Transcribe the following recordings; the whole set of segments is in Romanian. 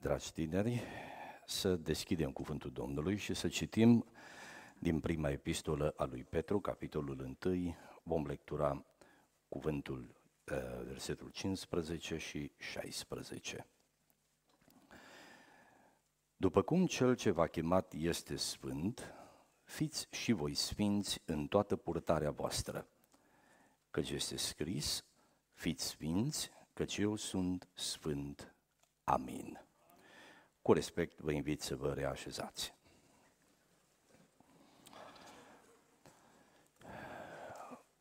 dragi tineri, să deschidem cuvântul Domnului și să citim din prima epistolă a lui Petru, capitolul 1, vom lectura cuvântul, uh, versetul 15 și 16. După cum cel ce v-a chemat este sfânt, fiți și voi sfinți în toată purtarea voastră, căci este scris, fiți sfinți, căci eu sunt sfânt. Amin. Cu respect vă invit să vă reașezați.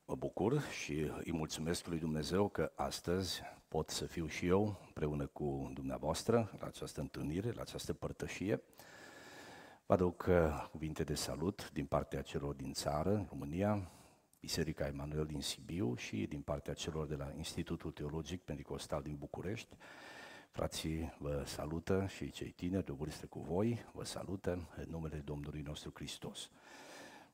Mă bucur și îi mulțumesc lui Dumnezeu că astăzi pot să fiu și eu împreună cu dumneavoastră la această întâlnire, la această părtășie. Vă aduc uh, cuvinte de salut din partea celor din țară, România, Biserica Emanuel din Sibiu și din partea celor de la Institutul Teologic Pentecostal din București. Frații vă salută și cei tineri de vârstă cu voi vă salută în numele Domnului nostru Hristos.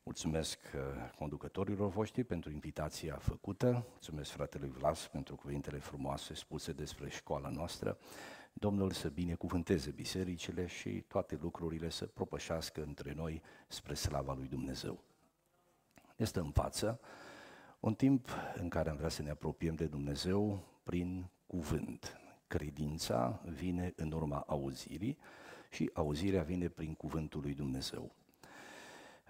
Mulțumesc uh, conducătorilor voștri pentru invitația făcută, mulțumesc fratelui Vlas pentru cuvintele frumoase spuse despre școala noastră. Domnul să binecuvânteze bisericile și toate lucrurile să propășească între noi spre slava lui Dumnezeu. Este în față un timp în care am vrea să ne apropiem de Dumnezeu prin cuvânt. Credința vine în urma auzirii și auzirea vine prin cuvântul lui Dumnezeu.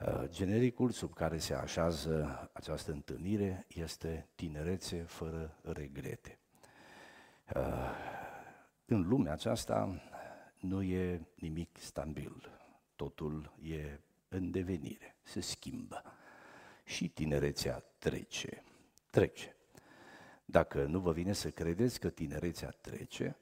Uh, genericul sub care se așează această întâlnire este tinerețe fără regrete. Uh, în lumea aceasta nu e nimic stabil, totul e în devenire, se schimbă și tinerețea trece. Trece. Dacă nu vă vine să credeți că tinerețea trece,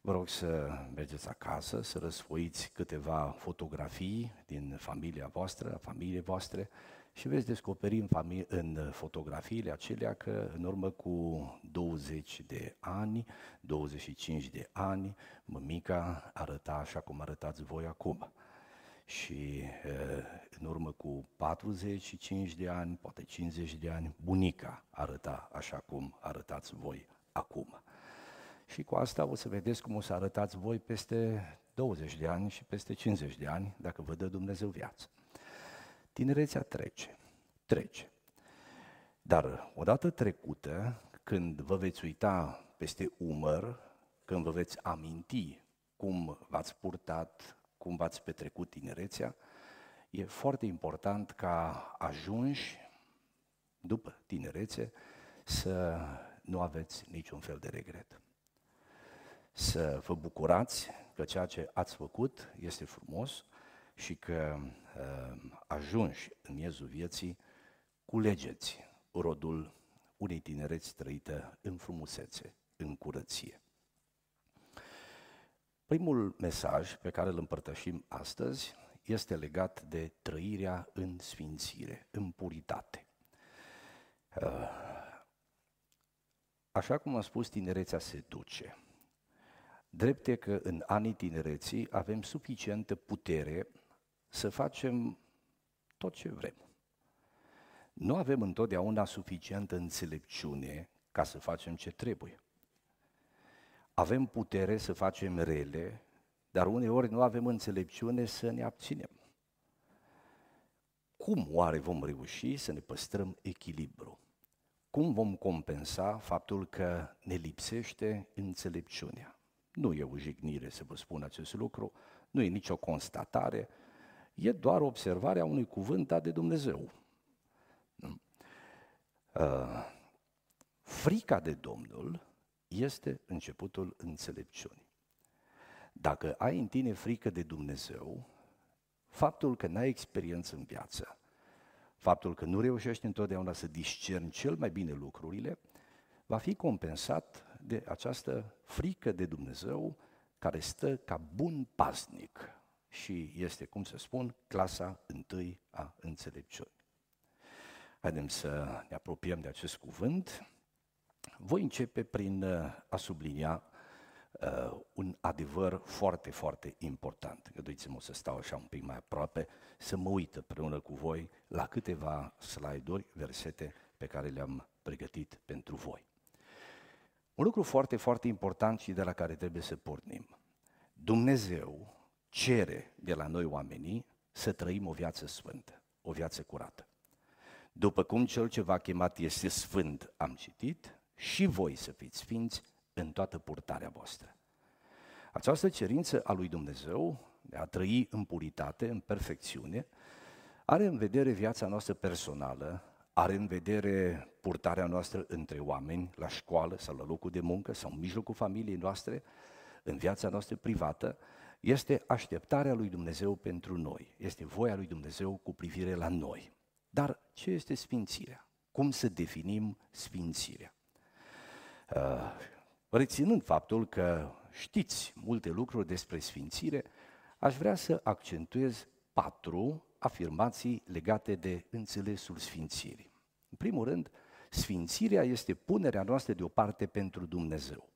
vă rog să mergeți acasă, să răsfoiți câteva fotografii din familia voastră, a familiei voastre și veți descoperi în, famili- în fotografiile acelea că în urmă cu 20 de ani, 25 de ani, mămica arăta așa cum arătați voi acum și în urmă cu 45 de ani, poate 50 de ani, bunica arăta așa cum arătați voi acum. Și cu asta o să vedeți cum o să arătați voi peste 20 de ani și peste 50 de ani, dacă vă dă Dumnezeu viață. Tinerețea trece, trece. Dar odată trecută, când vă veți uita peste umăr, când vă veți aminti cum v-ați purtat, cum v-ați petrecut tinerețea, e foarte important ca ajunși după tinerețe să nu aveți niciun fel de regret. Să vă bucurați că ceea ce ați făcut este frumos și că uh, ajungi în miezul vieții, culegeți rodul unei tinereți trăită în frumusețe, în curăție. Primul mesaj pe care îl împărtășim astăzi este legat de trăirea în sfințire, în puritate. Uh, așa cum am spus, tinerețea se duce. Drept e că în anii tinereții avem suficientă putere să facem tot ce vrem. Nu avem întotdeauna suficientă înțelepciune ca să facem ce trebuie. Avem putere să facem rele, dar uneori nu avem înțelepciune să ne abținem. Cum oare vom reuși să ne păstrăm echilibru? Cum vom compensa faptul că ne lipsește înțelepciunea? Nu e o jignire să vă spun acest lucru, nu e nicio constatare, e doar observarea unui cuvânt dat de Dumnezeu. Uh, frica de Domnul este începutul înțelepciunii. Dacă ai în tine frică de Dumnezeu, faptul că n-ai experiență în viață, faptul că nu reușești întotdeauna să discerni cel mai bine lucrurile, va fi compensat de această frică de Dumnezeu care stă ca bun pasnic și este, cum să spun, clasa întâi a înțelepciunii. Haideți să ne apropiem de acest cuvânt. Voi începe prin uh, a sublinia uh, un adevăr foarte, foarte important. Găduiți-mă să stau așa un pic mai aproape, să mă uit împreună cu voi la câteva slide-uri, versete pe care le-am pregătit pentru voi. Un lucru foarte, foarte important și de la care trebuie să pornim. Dumnezeu cere de la noi oamenii să trăim o viață sfântă, o viață curată. După cum cel ce v-a chemat este sfânt, am citit, și voi să fiți sfinți în toată purtarea voastră. Această cerință a lui Dumnezeu de a trăi în puritate, în perfecțiune, are în vedere viața noastră personală, are în vedere purtarea noastră între oameni, la școală sau la locul de muncă sau în mijlocul familiei noastre, în viața noastră privată, este așteptarea lui Dumnezeu pentru noi, este voia lui Dumnezeu cu privire la noi. Dar ce este sfințirea? Cum să definim sfințirea? Uh, reținând faptul că știți multe lucruri despre sfințire, aș vrea să accentuez patru afirmații legate de înțelesul sfințirii. În primul rând, sfințirea este punerea noastră deoparte pentru Dumnezeu.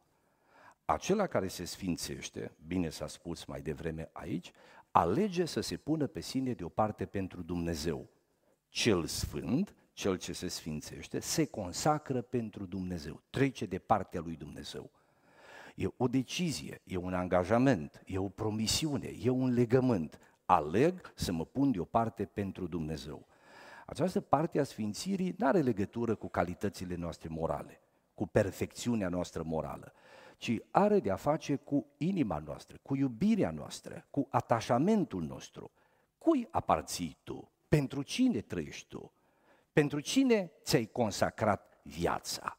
Acela care se sfințește, bine s-a spus mai devreme aici, alege să se pună pe sine deoparte pentru Dumnezeu. Cel sfânt, cel ce se sfințește, se consacră pentru Dumnezeu, trece de partea lui Dumnezeu. E o decizie, e un angajament, e o promisiune, e un legământ. Aleg să mă pun deoparte pentru Dumnezeu. Această parte a sfințirii nu are legătură cu calitățile noastre morale, cu perfecțiunea noastră morală, ci are de a face cu inima noastră, cu iubirea noastră, cu atașamentul nostru. Cui aparții tu? Pentru cine trăiești tu? Pentru cine ți-ai consacrat viața?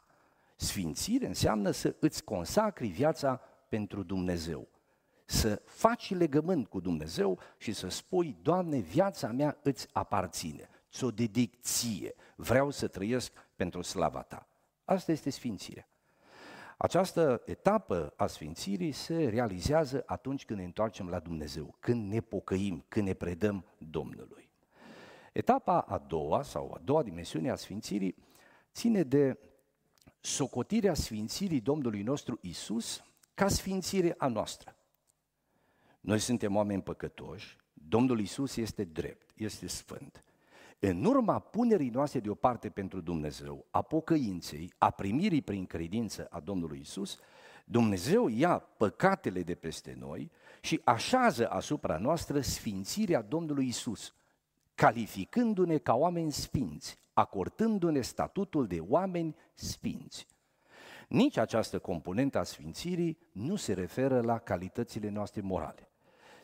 Sfințire înseamnă să îți consacri viața pentru Dumnezeu. Să faci legământ cu Dumnezeu și să spui, Doamne, viața mea îți aparține, ți-o dedic ție, vreau să trăiesc pentru slava Ta. Asta este sfințirea. Această etapă a sfințirii se realizează atunci când ne întoarcem la Dumnezeu, când ne pocăim, când ne predăm Domnului. Etapa a doua sau a doua dimensiune a sfințirii ține de socotirea sfințirii Domnului nostru Isus ca sfințire a noastră. Noi suntem oameni păcătoși, Domnul Isus este drept, este sfânt. În urma punerii noastre deoparte pentru Dumnezeu, a pocăinței, a primirii prin credință a Domnului Isus, Dumnezeu ia păcatele de peste noi și așează asupra noastră sfințirea Domnului Isus, calificându-ne ca oameni sfinți, acordându-ne statutul de oameni sfinți. Nici această componentă a sfințirii nu se referă la calitățile noastre morale.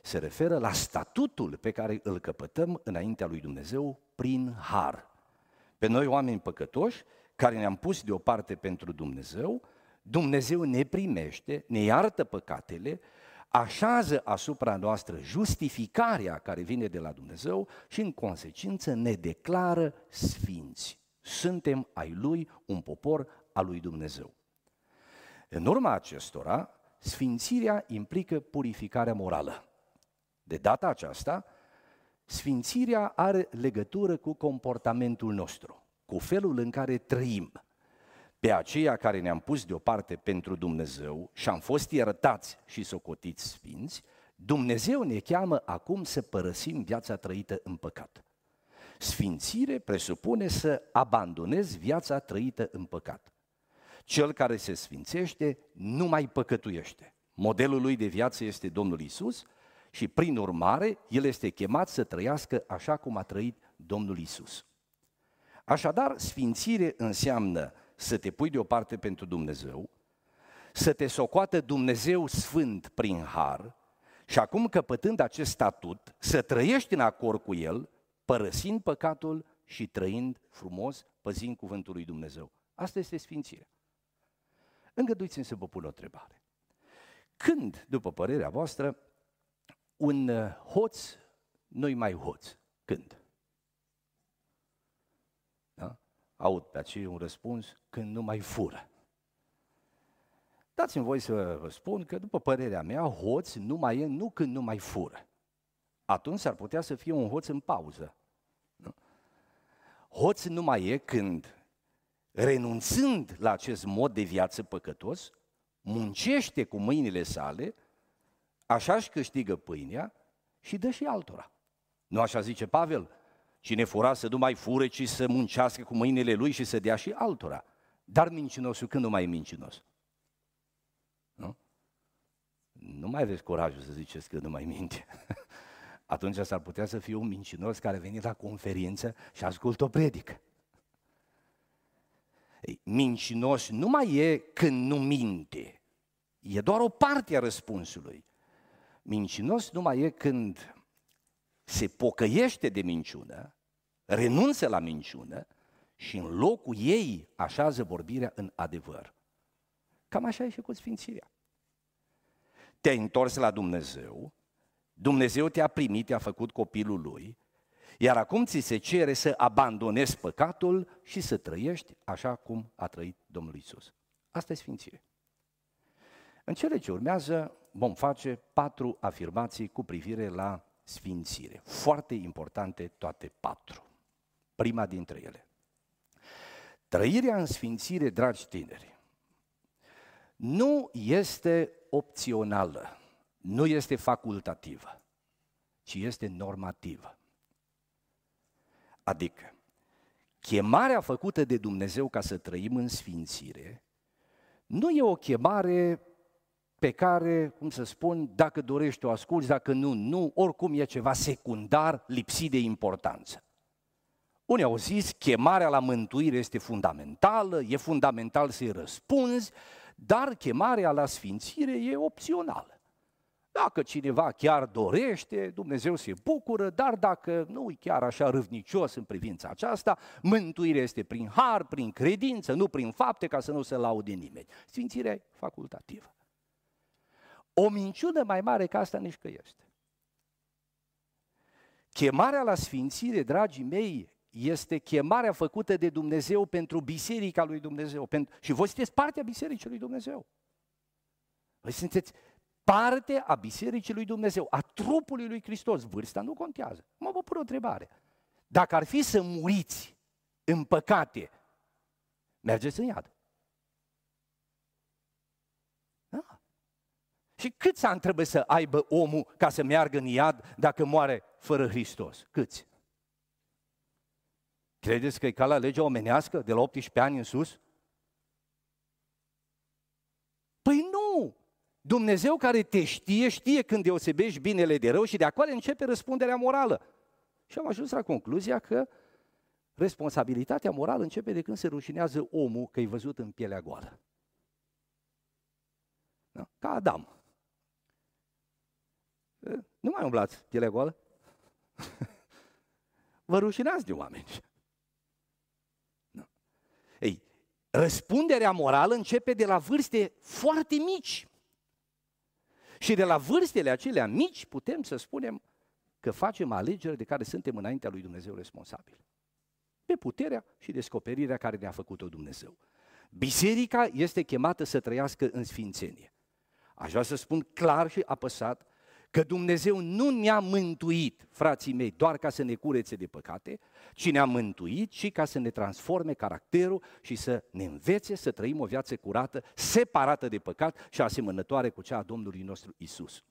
Se referă la statutul pe care îl căpătăm înaintea lui Dumnezeu prin har. Pe noi oameni păcătoși, care ne-am pus deoparte pentru Dumnezeu, Dumnezeu ne primește, ne iartă păcatele, așează asupra noastră justificarea care vine de la Dumnezeu și în consecință ne declară sfinți. Suntem ai Lui, un popor al lui Dumnezeu. În urma acestora, sfințirea implică purificarea morală. De data aceasta, sfințirea are legătură cu comportamentul nostru, cu felul în care trăim pe aceia care ne-am pus deoparte pentru Dumnezeu și am fost iertați și socotiți sfinți, Dumnezeu ne cheamă acum să părăsim viața trăită în păcat. Sfințire presupune să abandonezi viața trăită în păcat. Cel care se sfințește nu mai păcătuiește. Modelul lui de viață este Domnul Isus și prin urmare el este chemat să trăiască așa cum a trăit Domnul Isus. Așadar, sfințire înseamnă să te pui deoparte pentru Dumnezeu, să te socoată Dumnezeu sfânt prin har și acum căpătând acest statut, să trăiești în acord cu El, părăsind păcatul și trăind frumos, păzind cuvântul lui Dumnezeu. Asta este sfințirea. Îngăduiți-mi să vă pun o întrebare. Când, după părerea voastră, un uh, hoț nu mai hoț? Când? Aud pe aceea un răspuns când nu mai fură. Dați-mi voi să vă spun că, după părerea mea, hoț nu mai e nu când nu mai fură. Atunci ar putea să fie un hoț în pauză. Nu? Hoț nu mai e când, renunțând la acest mod de viață păcătos, muncește cu mâinile sale, așa își câștigă pâinea și dă și altora. Nu așa zice Pavel? Cine fura să nu mai fure, ci să muncească cu mâinile lui și să dea și altora. Dar mincinosul când nu mai e mincinos? Nu? nu mai aveți curajul să ziceți că nu mai minte. Atunci s-ar putea să fie un mincinos care a venit la conferință și ascultă o predică. Ei, mincinos nu mai e când nu minte. E doar o parte a răspunsului. Mincinos nu mai e când se pocăiește de minciună, renunță la minciună și în locul ei așează vorbirea în adevăr. Cam așa e și cu Sfințirea. Te-ai întors la Dumnezeu, Dumnezeu te-a primit, te-a făcut copilul lui, iar acum ți se cere să abandonezi păcatul și să trăiești așa cum a trăit Domnul Isus. Asta e Sfințire. În cele ce urmează vom face patru afirmații cu privire la sfințire. Foarte importante toate patru. Prima dintre ele. Trăirea în sfințire, dragi tineri, nu este opțională, nu este facultativă, ci este normativă. Adică, chemarea făcută de Dumnezeu ca să trăim în sfințire nu e o chemare pe care, cum să spun, dacă dorești o asculți, dacă nu, nu, oricum e ceva secundar, lipsit de importanță. Unii au zis, chemarea la mântuire este fundamentală, e fundamental să-i răspunzi, dar chemarea la sfințire e opțională. Dacă cineva chiar dorește, Dumnezeu se bucură, dar dacă nu e chiar așa râvnicios în privința aceasta, mântuirea este prin har, prin credință, nu prin fapte, ca să nu se laude nimeni. Sfințirea e facultativă. O minciună mai mare ca asta nici că este. Chemarea la sfințire, dragii mei, este chemarea făcută de Dumnezeu pentru biserica lui Dumnezeu. Și voi sunteți partea bisericii lui Dumnezeu. Voi sunteți parte a bisericii lui Dumnezeu, a trupului lui Hristos. Vârsta nu contează. Mă vă pun o întrebare. Dacă ar fi să muriți în păcate, mergeți în iad. Și câți ani trebuie să aibă omul ca să meargă în iad dacă moare fără Hristos? Câți? Credeți că e ca la legea omenească, de la 18 ani în sus? Păi nu! Dumnezeu care te știe, știe când deosebești binele de rău și de acolo începe răspunderea morală. Și am ajuns la concluzia că responsabilitatea morală începe de când se rușinează omul că e văzut în pielea goală. Da? Ca Adam. Nu mai umblați pielea goală. Vă rușinați de oameni. Ei, răspunderea morală începe de la vârste foarte mici. Și de la vârstele acelea mici putem să spunem că facem alegeri de care suntem înaintea lui Dumnezeu responsabili. Pe puterea și descoperirea care ne-a făcut-o Dumnezeu. Biserica este chemată să trăiască în sfințenie. Aș vrea să spun clar și apăsat că Dumnezeu nu ne-a mântuit, frații mei, doar ca să ne curețe de păcate, ci ne-a mântuit și ca să ne transforme caracterul și să ne învețe să trăim o viață curată, separată de păcat și asemănătoare cu cea a Domnului nostru Isus.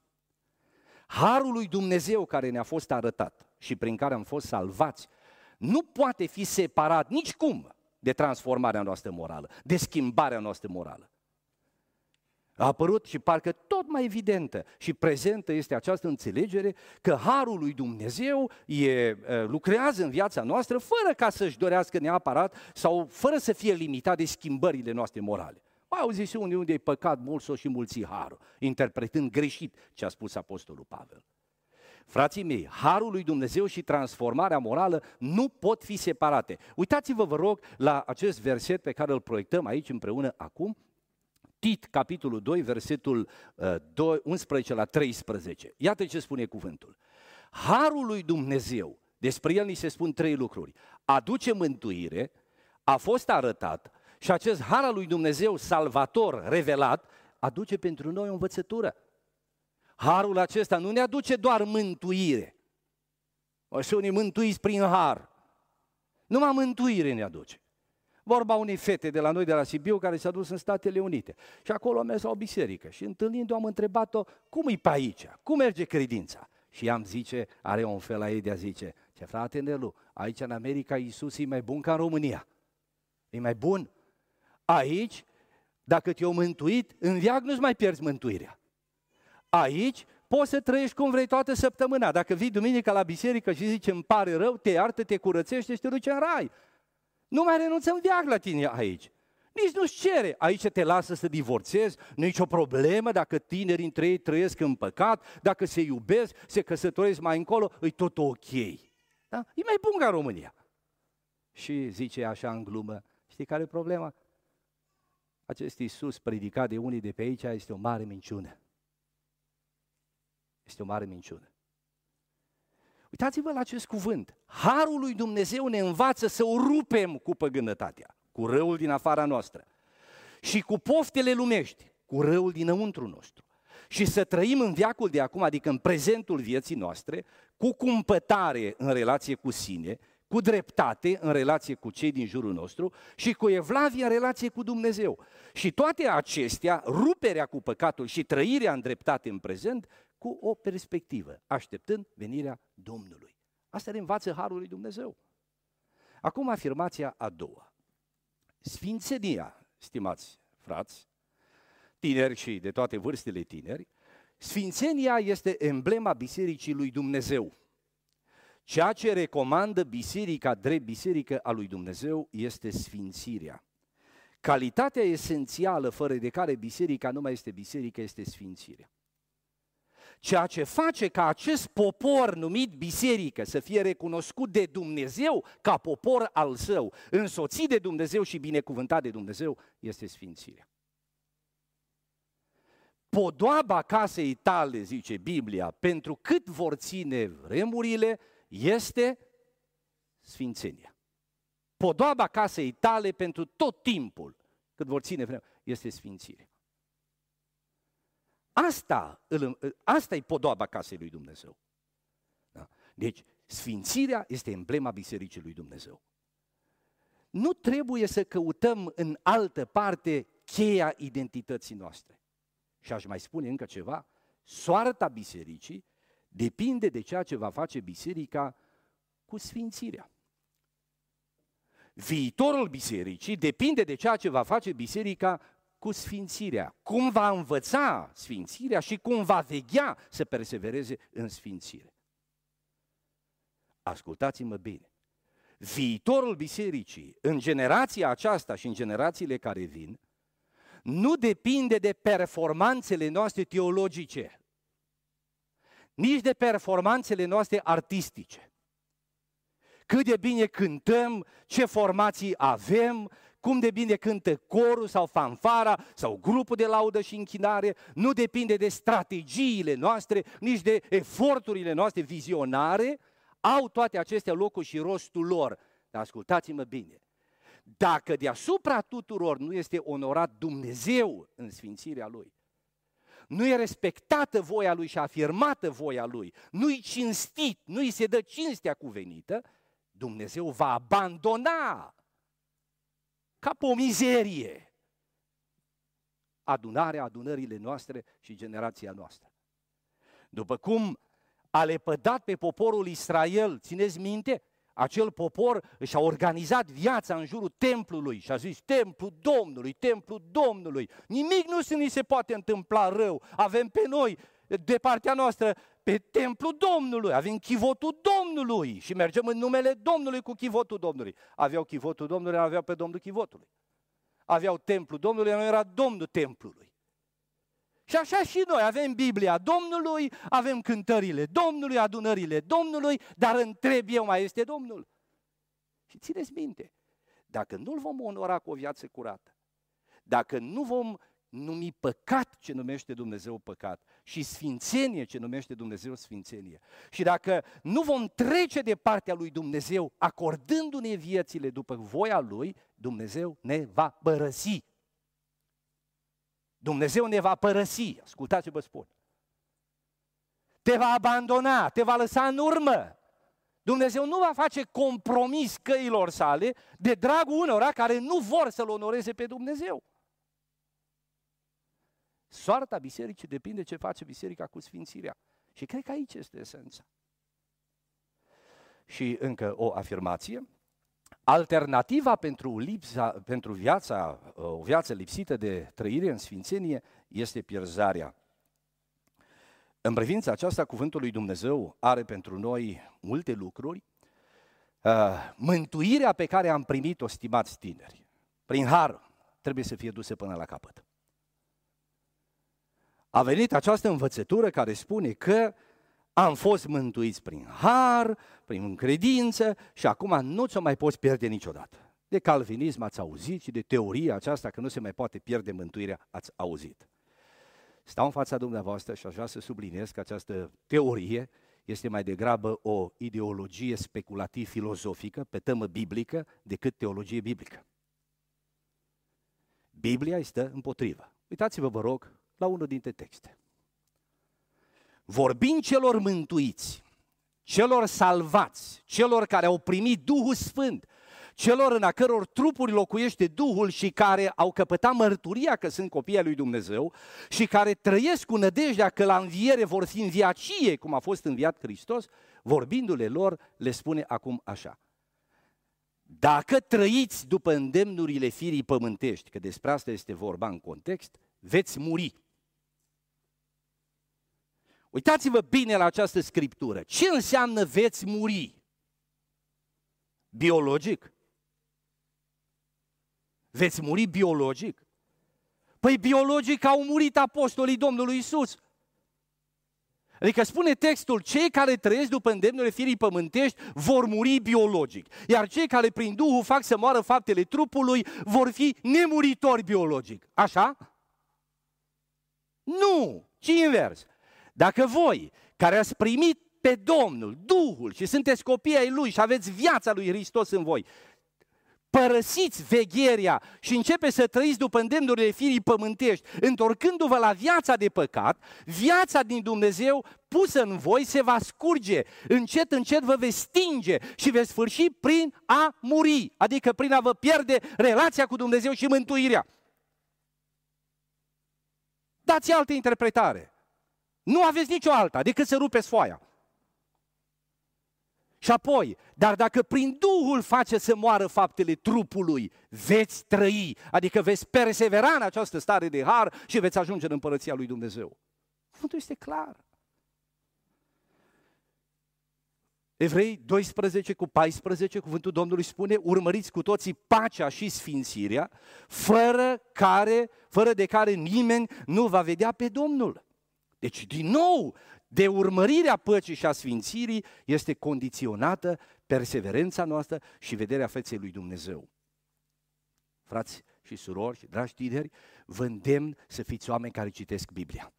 Harul lui Dumnezeu care ne-a fost arătat și prin care am fost salvați, nu poate fi separat nicicum de transformarea noastră morală, de schimbarea noastră morală. A apărut și parcă tot mai evidentă și prezentă este această înțelegere că Harul lui Dumnezeu e, lucrează în viața noastră fără ca să-și dorească neapărat sau fără să fie limitat de schimbările noastre morale. Mai auzi și unde, unde e păcat mult sau și mulți harul, interpretând greșit ce a spus Apostolul Pavel. Frații mei, harul lui Dumnezeu și transformarea morală nu pot fi separate. Uitați-vă, vă rog, la acest verset pe care îl proiectăm aici împreună acum, Tit, capitolul 2, versetul 2, uh, 11 la 13. Iată ce spune cuvântul. Harul lui Dumnezeu, despre el ni se spun trei lucruri. Aduce mântuire, a fost arătat și acest har al lui Dumnezeu salvator, revelat, aduce pentru noi o învățătură. Harul acesta nu ne aduce doar mântuire. O să unii mântuiți prin har. Numai mântuire ne aduce. Vorba unei fete de la noi, de la Sibiu, care s-a dus în Statele Unite. Și acolo a mers la o biserică. Și întâlnind-o am întrebat-o, cum e pe aici? Cum merge credința? Și am zice, are un fel la ei de a zice, ce frate Nelu, aici în America Iisus e mai bun ca în România. E mai bun. Aici, dacă te-au mântuit, în viac nu-ți mai pierzi mântuirea. Aici poți să trăiești cum vrei toată săptămâna. Dacă vii duminică la biserică și zici îmi pare rău, te iartă, te curățește și te duci în rai. Nu mai renunțăm viac la tine aici. Nici nu-ți cere. Aici te lasă să divorțezi, nu e nicio problemă dacă tinerii între ei trăiesc în păcat, dacă se iubesc, se căsătoresc mai încolo, e tot ok. Da? E mai bun ca România. Și zice așa în glumă, știi care e problema? Acest Iisus predicat de unii de pe aici este o mare minciună. Este o mare minciună. Uitați-vă la acest cuvânt. Harul lui Dumnezeu ne învață să o rupem cu păgânătatea, cu răul din afara noastră și cu poftele lumești, cu răul dinăuntru nostru. Și să trăim în viacul de acum, adică în prezentul vieții noastre, cu cumpătare în relație cu sine, cu dreptate în relație cu cei din jurul nostru și cu evlavie în relație cu Dumnezeu. Și toate acestea, ruperea cu păcatul și trăirea în dreptate în prezent, cu o perspectivă, așteptând venirea Domnului. Asta ne învață Harul lui Dumnezeu. Acum afirmația a doua. Sfințenia, stimați frați, tineri și de toate vârstele tineri, Sfințenia este emblema Bisericii lui Dumnezeu. Ceea ce recomandă biserica drept biserică a lui Dumnezeu este sfințirea. Calitatea esențială fără de care biserica nu mai este biserică este sfințirea. Ceea ce face ca acest popor numit biserică să fie recunoscut de Dumnezeu ca popor al său, însoțit de Dumnezeu și binecuvântat de Dumnezeu, este sfințirea. Podoaba casei tale, zice Biblia, pentru cât vor ține vremurile, este sfințenia. Podoaba casei tale pentru tot timpul, cât vor ține vremurile, este sfințirea. Asta, asta e podoaba casei lui Dumnezeu. Da? Deci, sfințirea este emblema Bisericii lui Dumnezeu. Nu trebuie să căutăm în altă parte cheia identității noastre. Și aș mai spune încă ceva, soarta bisericii depinde de ceea ce va face biserica cu sfințirea. Viitorul bisericii depinde de ceea ce va face biserica cu sfințirea, cum va învăța sfințirea și cum va veghea să persevereze în sfințire. Ascultați-mă bine. Viitorul bisericii, în generația aceasta și în generațiile care vin, nu depinde de performanțele noastre teologice, nici de performanțele noastre artistice. Cât de bine cântăm, ce formații avem, cum de bine cântă corul sau fanfara sau grupul de laudă și închinare, nu depinde de strategiile noastre, nici de eforturile noastre vizionare, au toate acestea locul și rostul lor. Dar ascultați-mă bine, dacă deasupra tuturor nu este onorat Dumnezeu în sfințirea Lui, nu e respectată voia Lui și afirmată voia Lui, nu-i cinstit, nu-i se dă cinstea cuvenită, Dumnezeu va abandona ca pe o mizerie adunarea, adunările noastre și generația noastră. După cum a lepădat pe poporul Israel, țineți minte, acel popor și-a organizat viața în jurul templului și a zis, templul Domnului, templul Domnului, nimic nu se ni se poate întâmpla rău, avem pe noi, de partea noastră, pe templul Domnului, avem chivotul Domnului și mergem în numele Domnului cu chivotul Domnului. Aveau chivotul Domnului, aveau pe Domnul chivotului. Aveau templul Domnului, nu era Domnul templului. Și așa și noi avem Biblia Domnului, avem cântările Domnului, adunările Domnului, dar întreb eu, mai este Domnul? Și țineți minte, dacă nu-L vom onora cu o viață curată, dacă nu vom numi păcat ce numește Dumnezeu păcat și sfințenie ce numește Dumnezeu sfințenie. Și dacă nu vom trece de partea lui Dumnezeu acordându-ne viețile după voia lui, Dumnezeu ne va părăsi. Dumnezeu ne va părăsi, ascultați-vă spun. Te va abandona, te va lăsa în urmă. Dumnezeu nu va face compromis căilor sale de dragul unora care nu vor să-L onoreze pe Dumnezeu. Soarta bisericii depinde ce face biserica cu sfințirea. Și cred că aici este esența. Și încă o afirmație. Alternativa pentru, lipsa, pentru viața, o viață lipsită de trăire în sfințenie este pierzarea. În privința aceasta, cuvântul lui Dumnezeu are pentru noi multe lucruri. Uh, mântuirea pe care am primit-o, stimați tineri, prin har, trebuie să fie dusă până la capăt. A venit această învățătură care spune că am fost mântuiți prin har, prin credință și acum nu ți-o mai poți pierde niciodată. De calvinism ați auzit și de teoria aceasta că nu se mai poate pierde mântuirea ați auzit. Stau în fața dumneavoastră și aș vrea să subliniez că această teorie este mai degrabă o ideologie speculativ-filozofică pe temă biblică decât teologie biblică. Biblia este împotrivă. Uitați-vă, vă rog, la unul dintre texte. Vorbind celor mântuiți, celor salvați, celor care au primit Duhul Sfânt, celor în a căror trupuri locuiește Duhul și care au căpătat mărturia că sunt copii ai lui Dumnezeu și care trăiesc cu nădejdea că la înviere vor fi înviacie, cum a fost înviat Hristos, vorbindu-le lor, le spune acum așa. Dacă trăiți după îndemnurile firii pământești, că despre asta este vorba în context, veți muri. Uitați-vă bine la această scriptură. Ce înseamnă veți muri? Biologic? Veți muri biologic? Păi biologic au murit apostolii Domnului Isus. Adică spune textul, cei care trăiesc după îndemnurile firii pământești vor muri biologic, iar cei care prin Duhul fac să moară faptele trupului vor fi nemuritori biologic. Așa? Nu, ci invers. Dacă voi, care ați primit pe Domnul, Duhul și sunteți copii ai Lui și aveți viața Lui Hristos în voi, părăsiți vegheria și începe să trăiți după îndemnurile firii pământești, întorcându-vă la viața de păcat, viața din Dumnezeu pusă în voi se va scurge, încet, încet vă veți stinge și veți sfârși prin a muri, adică prin a vă pierde relația cu Dumnezeu și mântuirea. Dați altă interpretare. Nu aveți nicio alta decât să rupeți foaia. Și apoi, dar dacă prin Duhul face să moară faptele trupului, veți trăi, adică veți persevera în această stare de har și veți ajunge în împărăția lui Dumnezeu. Cuvântul este clar. Evrei 12 cu 14, cuvântul Domnului spune, urmăriți cu toții pacea și sfințirea, fără, care, fără de care nimeni nu va vedea pe Domnul. Deci, din nou, de urmărirea păcii și a sfințirii este condiționată perseverența noastră și vederea feței lui Dumnezeu. Frați și surori și dragi tineri, vă îndemn să fiți oameni care citesc Biblia.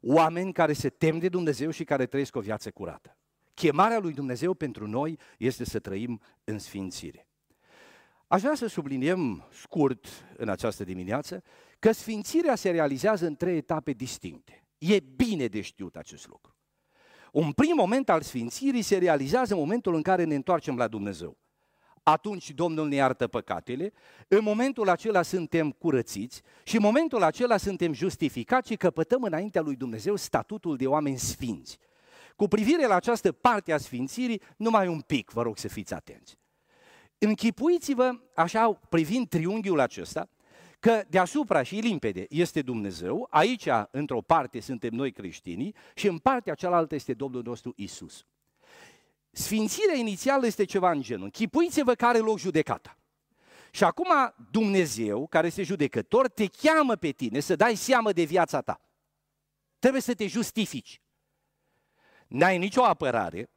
Oameni care se tem de Dumnezeu și care trăiesc o viață curată. Chemarea lui Dumnezeu pentru noi este să trăim în sfințire. Aș vrea să subliniem scurt în această dimineață că sfințirea se realizează în trei etape distincte. E bine de știut acest lucru. Un prim moment al sfințirii se realizează în momentul în care ne întoarcem la Dumnezeu. Atunci Domnul ne iartă păcatele, în momentul acela suntem curățiți și în momentul acela suntem justificați și căpătăm înaintea lui Dumnezeu statutul de oameni sfinți. Cu privire la această parte a sfințirii, numai un pic, vă rog să fiți atenți. Închipuiți-vă, așa, privind triunghiul acesta, că deasupra și limpede este Dumnezeu, aici într-o parte suntem noi creștinii și în partea cealaltă este Domnul nostru Isus. Sfințirea inițială este ceva în genul, chipuiți-vă care loc judecata. Și acum Dumnezeu, care este judecător, te cheamă pe tine să dai seamă de viața ta. Trebuie să te justifici. N-ai nicio apărare,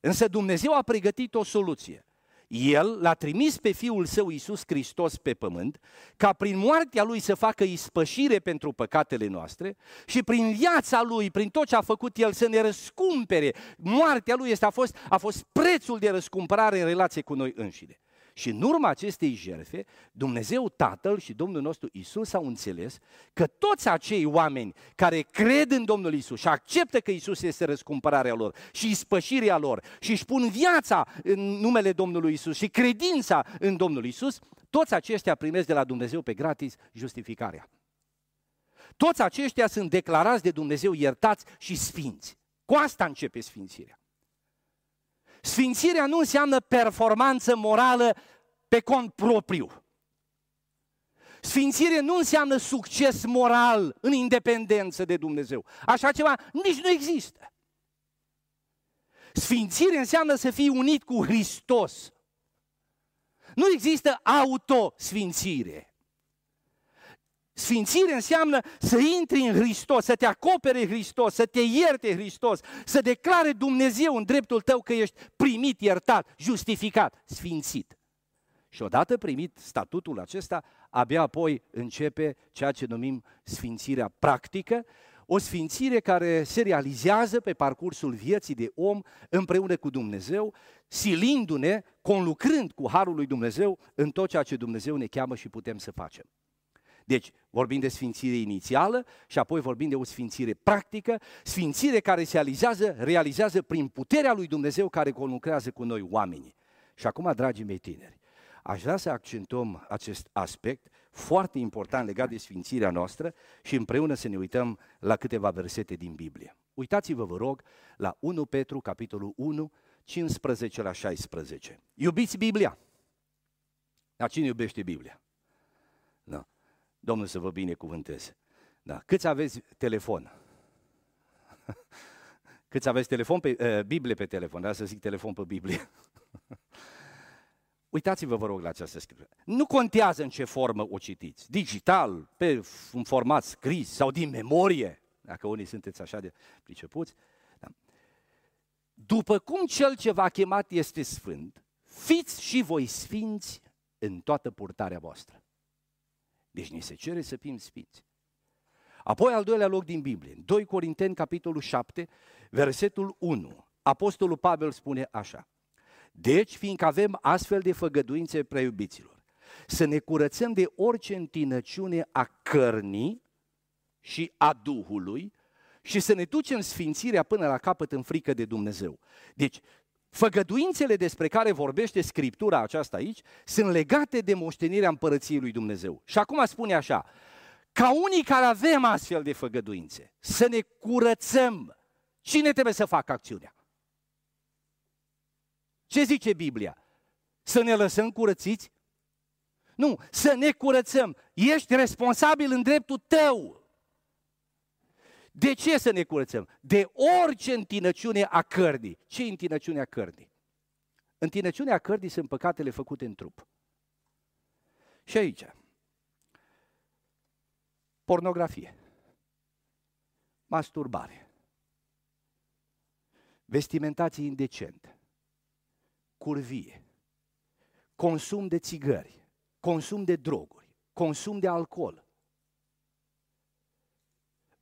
însă Dumnezeu a pregătit o soluție. El l-a trimis pe Fiul Său Iisus Hristos pe pământ, ca prin moartea Lui să facă ispășire pentru păcatele noastre și prin viața Lui, prin tot ce a făcut El, să ne răscumpere. Moartea Lui este, a, fost, a fost prețul de răscumpărare în relație cu noi înșine. Și în urma acestei jerfe, Dumnezeu Tatăl și Domnul nostru Isus au înțeles că toți acei oameni care cred în Domnul Isus și acceptă că Isus este răscumpărarea lor și spășirea lor și își pun viața în numele Domnului Isus și credința în Domnul Isus, toți aceștia primesc de la Dumnezeu pe gratis justificarea. Toți aceștia sunt declarați de Dumnezeu iertați și sfinți. Cu asta începe sfințirea. Sfințirea nu înseamnă performanță morală pe cont propriu. Sfințire nu înseamnă succes moral în independență de Dumnezeu. Așa ceva nici nu există. Sfințire înseamnă să fii unit cu Hristos. Nu există autosfințire. Sfințire înseamnă să intri în Hristos, să te acopere Hristos, să te ierte Hristos, să declare Dumnezeu în dreptul tău că ești primit, iertat, justificat, sfințit. Și odată primit statutul acesta, abia apoi începe ceea ce numim sfințirea practică, o sfințire care se realizează pe parcursul vieții de om împreună cu Dumnezeu, silindu-ne, conlucrând cu Harul lui Dumnezeu în tot ceea ce Dumnezeu ne cheamă și putem să facem. Deci, vorbim de sfințire inițială și apoi vorbim de o sfințire practică, sfințire care se realizează, realizează prin puterea lui Dumnezeu care conlucrează cu noi oamenii. Și acum, dragii mei tineri, aș vrea să accentuăm acest aspect foarte important legat de sfințirea noastră și împreună să ne uităm la câteva versete din Biblie. Uitați-vă, vă rog, la 1 Petru, capitolul 1, 15 la 16. Iubiți Biblia? Dar cine iubește Biblia? Da. Domnul să vă binecuvânteze. Da. Câți aveți telefon? Câți aveți telefon pe, uh, Biblie pe telefon? Da, să zic telefon pe Biblie. Uitați-vă, vă rog, la această scriptură. Nu contează în ce formă o citiți. Digital, pe un format scris sau din memorie, dacă unii sunteți așa de pricepuți. Da. După cum cel ce v-a chemat este sfânt, fiți și voi sfinți în toată purtarea voastră. Deci ni se cere să fim sfinți. Apoi al doilea loc din Biblie, 2 Corinteni, capitolul 7, versetul 1. Apostolul Pavel spune așa. Deci, fiindcă avem astfel de făgăduințe preiubiților, să ne curățăm de orice întinăciune a cărnii și a Duhului și să ne ducem sfințirea până la capăt în frică de Dumnezeu. Deci, Făgăduințele despre care vorbește Scriptura aceasta aici sunt legate de moștenirea împărăției lui Dumnezeu. Și acum spune așa, ca unii care avem astfel de făgăduințe, să ne curățăm. Cine trebuie să facă acțiunea? Ce zice Biblia? Să ne lăsăm curățiți? Nu, să ne curățăm. Ești responsabil în dreptul tău. De ce să ne curățăm? De orice întinăciune a cărnii. Ce e întinăciunea cărnii? Întinăciunea cărnii sunt păcatele făcute în trup. Și aici, pornografie, masturbare, vestimentație indecentă, curvie, consum de țigări, consum de droguri, consum de alcool,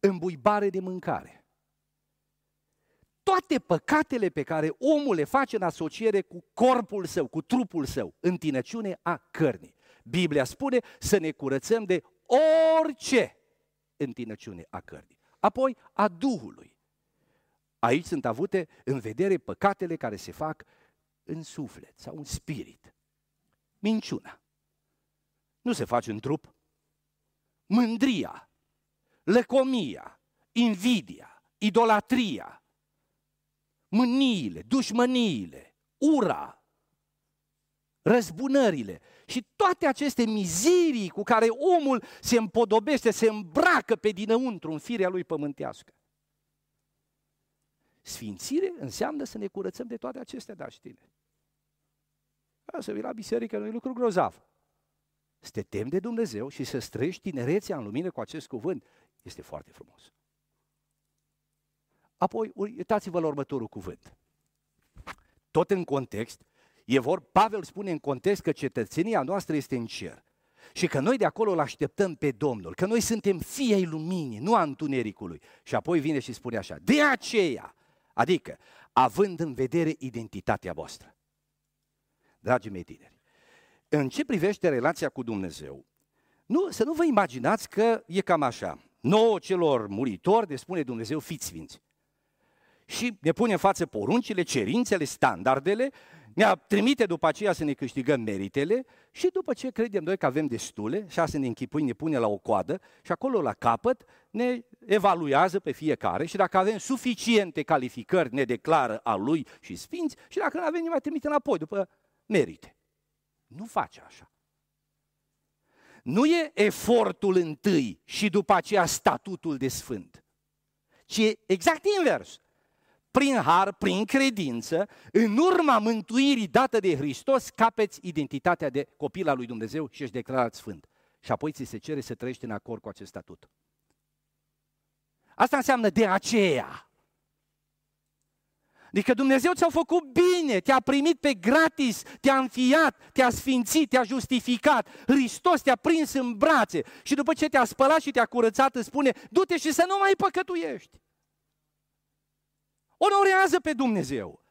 îmbuibare de mâncare. Toate păcatele pe care omul le face în asociere cu corpul său, cu trupul său, întinăciune a cărnii. Biblia spune să ne curățăm de orice întinăciune a cărnii. Apoi a Duhului. Aici sunt avute în vedere păcatele care se fac în suflet sau în spirit. Minciuna. Nu se face în trup. Mândria lăcomia, invidia, idolatria, mâniile, dușmăniile, ura, răzbunările și toate aceste mizerii cu care omul se împodobește, se îmbracă pe dinăuntru în firea lui pământească. Sfințire înseamnă să ne curățăm de toate acestea, da, știne. Să vii la biserică nu e lucru grozav. Să te temi de Dumnezeu și să străiești tinerețea în lumină cu acest cuvânt. Este foarte frumos. Apoi, uitați-vă la următorul cuvânt. Tot în context, e vor, Pavel spune în context că cetățenia noastră este în cer și că noi de acolo îl așteptăm pe Domnul, că noi suntem fii ai luminii, nu a întunericului. Și apoi vine și spune așa, de aceea, adică având în vedere identitatea voastră. Dragii mei tineri, în ce privește relația cu Dumnezeu, nu, să nu vă imaginați că e cam așa nouă celor muritori, ne spune Dumnezeu, fiți sfinți. Și ne pune în față poruncile, cerințele, standardele, ne trimite după aceea să ne câștigăm meritele și după ce credem noi că avem destule, și să ne închipui, ne pune la o coadă și acolo la capăt ne evaluează pe fiecare și dacă avem suficiente calificări ne declară a lui și sfinți și dacă nu avem ne mai trimite înapoi după merite. Nu face așa. Nu e efortul întâi și după aceea statutul de sfânt, ci e exact invers. Prin har, prin credință, în urma mântuirii dată de Hristos, capeți identitatea de copil al lui Dumnezeu și ești declarat sfânt. Și apoi ți se cere să trăiești în acord cu acest statut. Asta înseamnă de aceea. Adică Dumnezeu ți-a făcut bine, te-a primit pe gratis, te-a înfiat, te-a sfințit, te-a justificat. Hristos te-a prins în brațe și după ce te-a spălat și te-a curățat îți spune, du-te și să nu mai păcătuiești. Onorează pe Dumnezeu.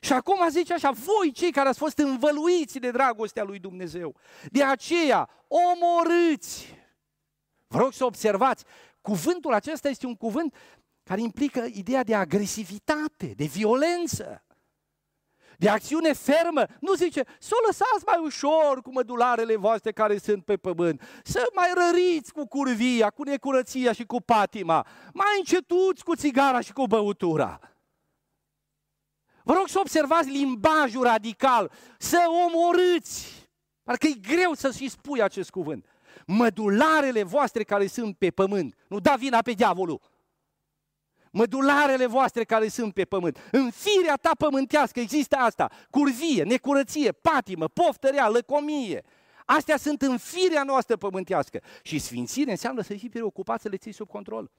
Și acum zice așa, voi cei care ați fost învăluiți de dragostea lui Dumnezeu, de aceea omorâți. Vă rog să observați, cuvântul acesta este un cuvânt care implică ideea de agresivitate, de violență, de acțiune fermă. Nu zice, să o lăsați mai ușor cu mădularele voastre care sunt pe pământ, să mai răriți cu curvia, cu necurăția și cu patima, mai încetuți cu țigara și cu băutura. Vă rog să observați limbajul radical, să omorâți. Parcă e greu să și spui acest cuvânt. Mădularele voastre care sunt pe pământ. Nu da vina pe diavolul mădularele voastre care sunt pe pământ. În firea ta pământească există asta, curvie, necurăție, patimă, poftă rea, lăcomie. Astea sunt în firea noastră pământească. Și sfințire înseamnă să fii preocupat să le ții sub control.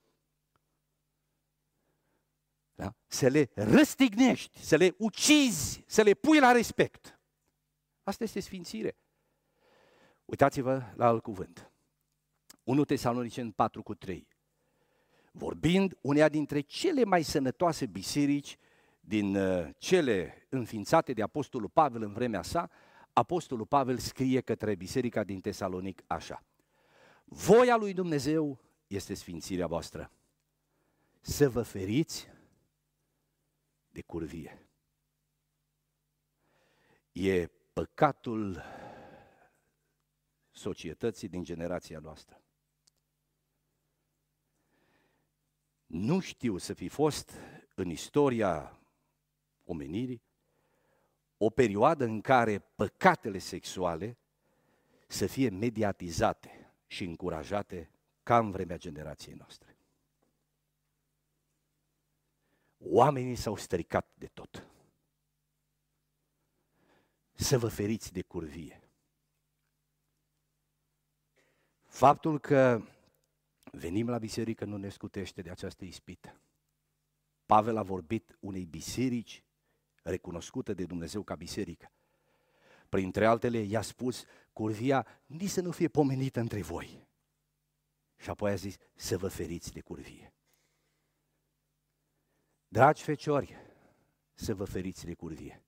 Da? Să le răstignești, să le ucizi, să le pui la respect. Asta este sfințire. Uitați-vă la alt cuvânt. 1 Tesalonicen 4 cu 3 vorbind uneia dintre cele mai sănătoase biserici din uh, cele înființate de Apostolul Pavel în vremea sa, Apostolul Pavel scrie către biserica din Tesalonic așa. Voia lui Dumnezeu este sfințirea voastră. Să vă feriți de curvie. E păcatul societății din generația noastră. Nu știu să fi fost în istoria omenirii o perioadă în care păcatele sexuale să fie mediatizate și încurajate ca în vremea generației noastre. Oamenii s-au stricat de tot. Să vă feriți de curvie. Faptul că venim la biserică nu ne scutește de această ispită. Pavel a vorbit unei biserici recunoscută de Dumnezeu ca biserică. Printre altele, i-a spus, curvia nici să nu fie pomenită între voi. Și apoi a zis, să vă feriți de curvie. Dragi feciori, să vă feriți de curvie.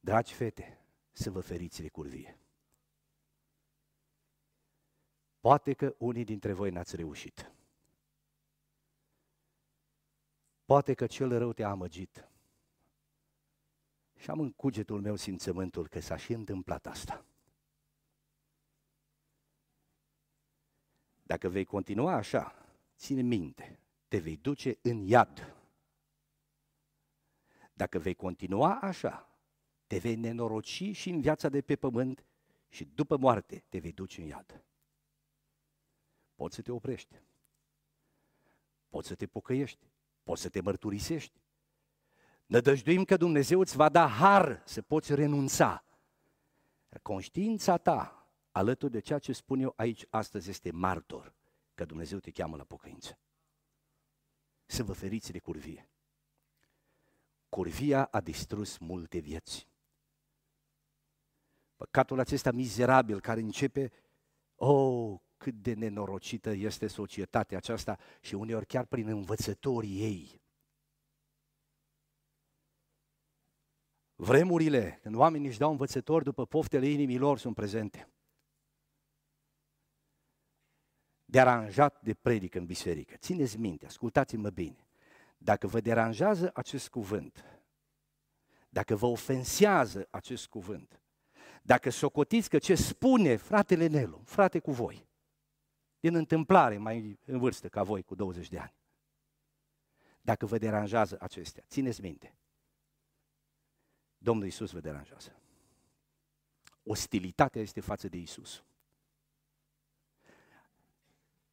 Dragi fete, să vă feriți de curvie. Poate că unii dintre voi n-ați reușit. Poate că cel rău te-a amăgit. Și am în cugetul meu simțământul că s-a și întâmplat asta. Dacă vei continua așa, ține minte, te vei duce în iad. Dacă vei continua așa, te vei nenoroci și în viața de pe pământ și după moarte te vei duce în iad poți să te oprești. Poți să te pocăiești. Poți să te mărturisești. Nădăjduim că Dumnezeu îți va da har să poți renunța. Conștiința ta, alături de ceea ce spun eu aici astăzi, este martor că Dumnezeu te cheamă la pocăință. Să vă feriți de curvie. Curvia a distrus multe vieți. Păcatul acesta mizerabil care începe, oh, cât de nenorocită este societatea aceasta și uneori chiar prin învățătorii ei. Vremurile când oamenii își dau învățători după poftele inimilor sunt prezente. Deranjat de predic în biserică. Țineți minte, ascultați-mă bine. Dacă vă deranjează acest cuvânt, dacă vă ofensează acest cuvânt, dacă socotiți că ce spune fratele Nelu, frate cu voi, din întâmplare mai în vârstă ca voi, cu 20 de ani. Dacă vă deranjează acestea, țineți minte. Domnul Iisus vă deranjează. Ostilitatea este față de Isus.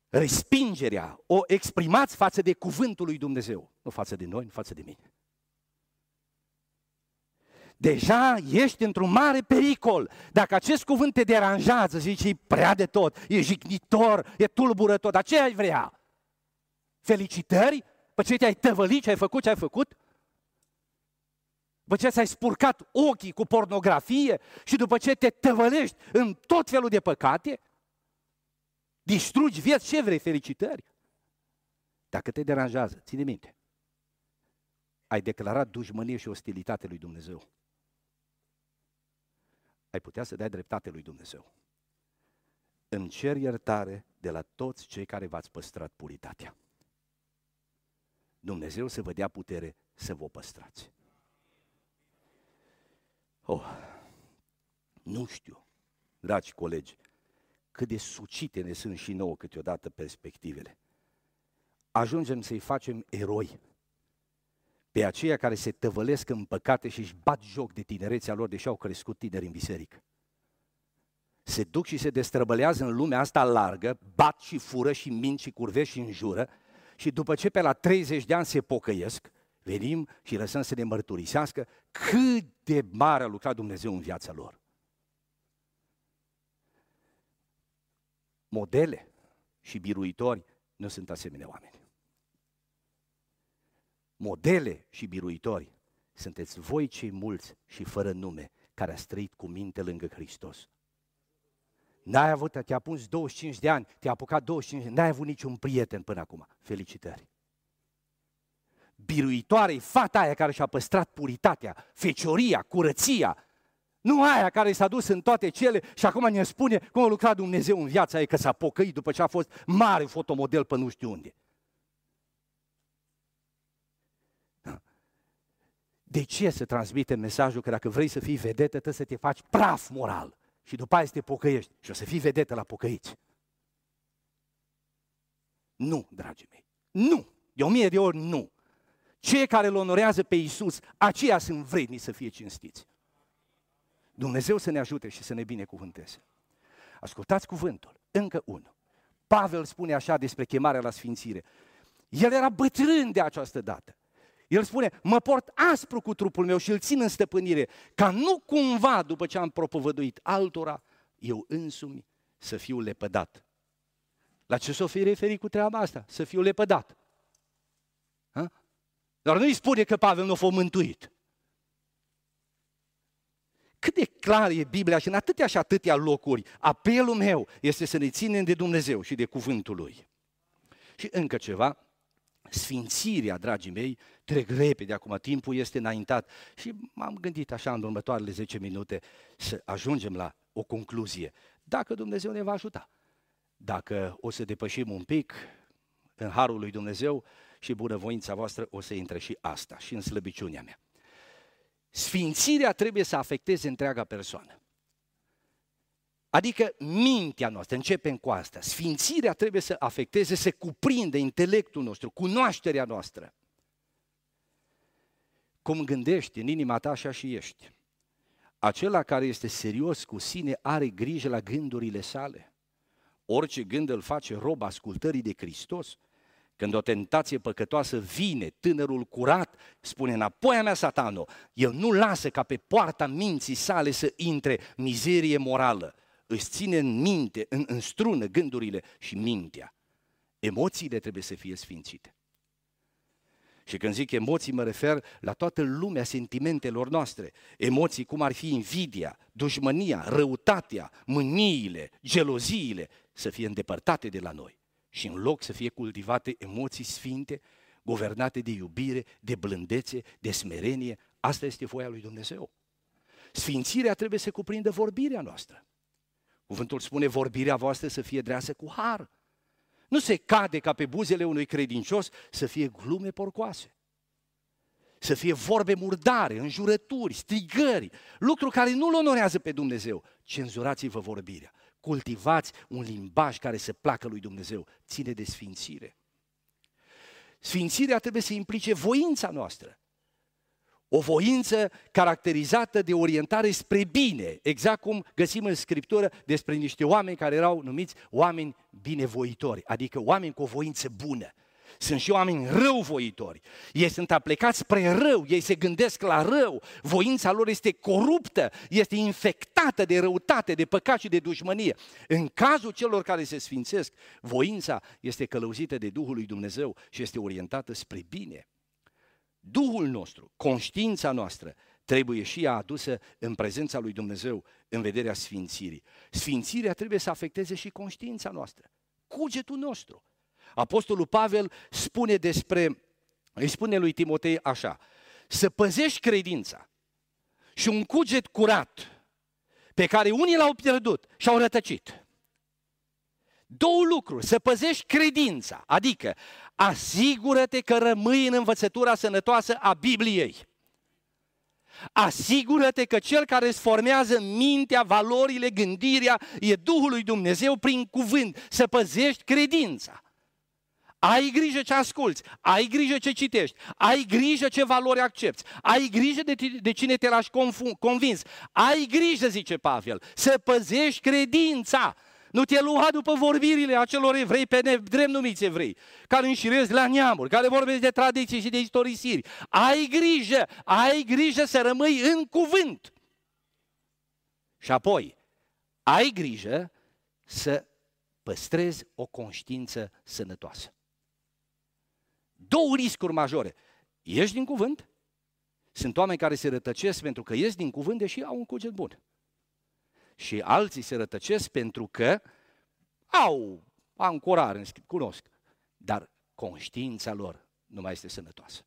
Respingerea o exprimați față de cuvântul lui Dumnezeu, nu față de noi, nu față de mine. Deja ești într-un mare pericol. Dacă acest cuvânt te deranjează, zici, e prea de tot, e jignitor, e tulburător, dar ce ai vrea? Felicitări? Pe ce te-ai tăvălit, ce ai făcut, ce ai făcut? După ce ți-ai spurcat ochii cu pornografie și după ce te tăvălești în tot felul de păcate, distrugi vieți, ce vrei, felicitări? Dacă te deranjează, ține minte, ai declarat dușmănie și ostilitate lui Dumnezeu. Ai putea să dai dreptate lui Dumnezeu. Îmi cer iertare de la toți cei care v-ați păstrat puritatea. Dumnezeu să vă dea putere să vă păstrați. Oh, nu știu, dragi colegi, cât de sucite ne sunt și nouă câteodată perspectivele. Ajungem să-i facem eroi pe aceia care se tăvălesc în păcate și își bat joc de tinerețea lor, deși au crescut tineri în biserică. Se duc și se destrăbălează în lumea asta largă, bat și fură și mint și curvește și înjură și după ce pe la 30 de ani se pocăiesc, venim și lăsăm să ne mărturisească cât de mare a lucrat Dumnezeu în viața lor. Modele și biruitori nu sunt asemenea oameni. Modele și biruitori sunteți voi cei mulți și fără nume care a trăit cu minte lângă Hristos. N-ai avut, te-a pus 25 de ani, te-a apucat 25 de ani, n-ai avut niciun prieten până acum. Felicitări! biruitoare fata aia care și-a păstrat puritatea, fecioria, curăția, nu aia care s-a dus în toate cele și acum ne spune cum a lucrat Dumnezeu în viața ei, că s-a pocăit după ce a fost mare fotomodel pe nu știu unde. De ce să transmite mesajul că dacă vrei să fii vedetă, trebuie să te faci praf moral și după aia să te pocăiești și o să fii vedetă la pocăiți? Nu, dragii mei, nu. De o mie de ori nu. Cei care îl onorează pe Iisus, aceia sunt vredni să fie cinstiți. Dumnezeu să ne ajute și să ne binecuvânteze. Ascultați cuvântul, încă unul. Pavel spune așa despre chemarea la sfințire. El era bătrân de această dată. El spune, mă port aspru cu trupul meu și îl țin în stăpânire, ca nu cumva, după ce am propovăduit altora, eu însumi să fiu lepădat. La ce s-o fi referit cu treaba asta? Să fiu lepădat. Ha? Dar nu îi spune că Pavel nu a fost mântuit. Cât de clar e Biblia și în atâtea și atâtea locuri, apelul meu este să ne ținem de Dumnezeu și de cuvântul Lui. Și încă ceva, sfințirea, dragii mei, trec repede acum, timpul este înaintat și m-am gândit așa în următoarele 10 minute să ajungem la o concluzie. Dacă Dumnezeu ne va ajuta, dacă o să depășim un pic în harul lui Dumnezeu, și bunăvoința voastră o să intre și asta, și în slăbiciunea mea. Sfințirea trebuie să afecteze întreaga persoană. Adică mintea noastră, începem cu asta. Sfințirea trebuie să afecteze, să cuprinde intelectul nostru, cunoașterea noastră. Cum gândești în inima ta, așa și ești. Acela care este serios cu sine are grijă la gândurile sale. Orice gând îl face rob ascultării de Hristos. Când o tentație păcătoasă vine, tânărul curat spune înapoi a mea satano, el nu lasă ca pe poarta minții sale să intre mizerie morală. Își ține în minte, în, în strună gândurile și mintea. Emoțiile trebuie să fie sfințite. Și când zic emoții, mă refer la toată lumea sentimentelor noastre. Emoții cum ar fi invidia, dușmânia, răutatea, mâniile, geloziile, să fie îndepărtate de la noi și în loc să fie cultivate emoții sfinte, guvernate de iubire, de blândețe, de smerenie, asta este voia lui Dumnezeu. Sfințirea trebuie să cuprindă vorbirea noastră. Cuvântul spune vorbirea voastră să fie dreasă cu har. Nu se cade ca pe buzele unui credincios să fie glume porcoase. Să fie vorbe murdare, înjurături, strigări, lucruri care nu-L onorează pe Dumnezeu. Cenzurați-vă vorbirea cultivați un limbaj care să placă lui Dumnezeu, ține de sfințire. Sfințirea trebuie să implice voința noastră. O voință caracterizată de orientare spre bine, exact cum găsim în Scriptură despre niște oameni care erau numiți oameni binevoitori, adică oameni cu o voință bună. Sunt și oameni răuvoitori. Ei sunt aplicați spre rău, ei se gândesc la rău. Voința lor este coruptă, este infectată de răutate, de păcat și de dușmănie. În cazul celor care se sfințesc, voința este călăuzită de Duhul lui Dumnezeu și este orientată spre bine. Duhul nostru, conștiința noastră, trebuie și ea adusă în prezența lui Dumnezeu în vederea sfințirii. Sfințirea trebuie să afecteze și conștiința noastră, cugetul nostru. Apostolul Pavel spune despre, îi spune lui Timotei așa, să păzești credința și un cuget curat pe care unii l-au pierdut și au rătăcit. Două lucruri, să păzești credința, adică asigură-te că rămâi în învățătura sănătoasă a Bibliei. Asigură-te că cel care îți formează mintea, valorile, gândirea e Duhul lui Dumnezeu prin cuvânt, să păzești credința. Ai grijă ce asculți, ai grijă ce citești, ai grijă ce valori accepti, ai grijă de, de cine te lași convins, ai grijă, zice Pavel, să păzești credința. Nu te lua după vorbirile acelor evrei pe drept numiți evrei, care înșiresc la neamuri, care vorbesc de tradiții și de istorisiri. Ai grijă, ai grijă să rămâi în cuvânt. Și apoi, ai grijă să păstrezi o conștiință sănătoasă. Două riscuri majore. Ești din cuvânt? Sunt oameni care se rătăcesc pentru că ies din cuvânt, deși au un cuget bun și alții se rătăcesc pentru că au ancorare, în schimb, cunosc, dar conștiința lor nu mai este sănătoasă.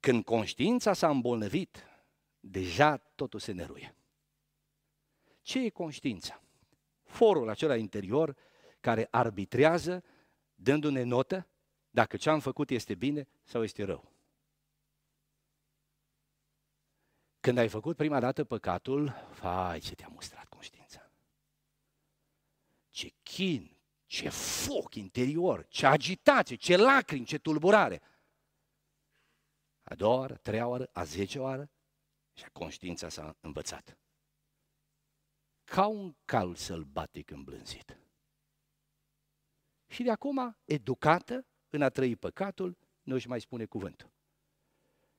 Când conștiința s-a îmbolnăvit, deja totul se neruie. Ce e conștiința? Forul acela interior care arbitrează, dându-ne notă, dacă ce am făcut este bine sau este rău. Când ai făcut prima dată păcatul, vai ce te-a mustrat conștiința. Ce chin, ce foc interior, ce agitație, ce lacrimi, ce tulburare. A doua oară, a treia oară, a zece oară și conștiința s-a învățat. Ca un cal sălbatic îmblânzit. Și de acum, educată în a trăi păcatul, nu își mai spune cuvântul.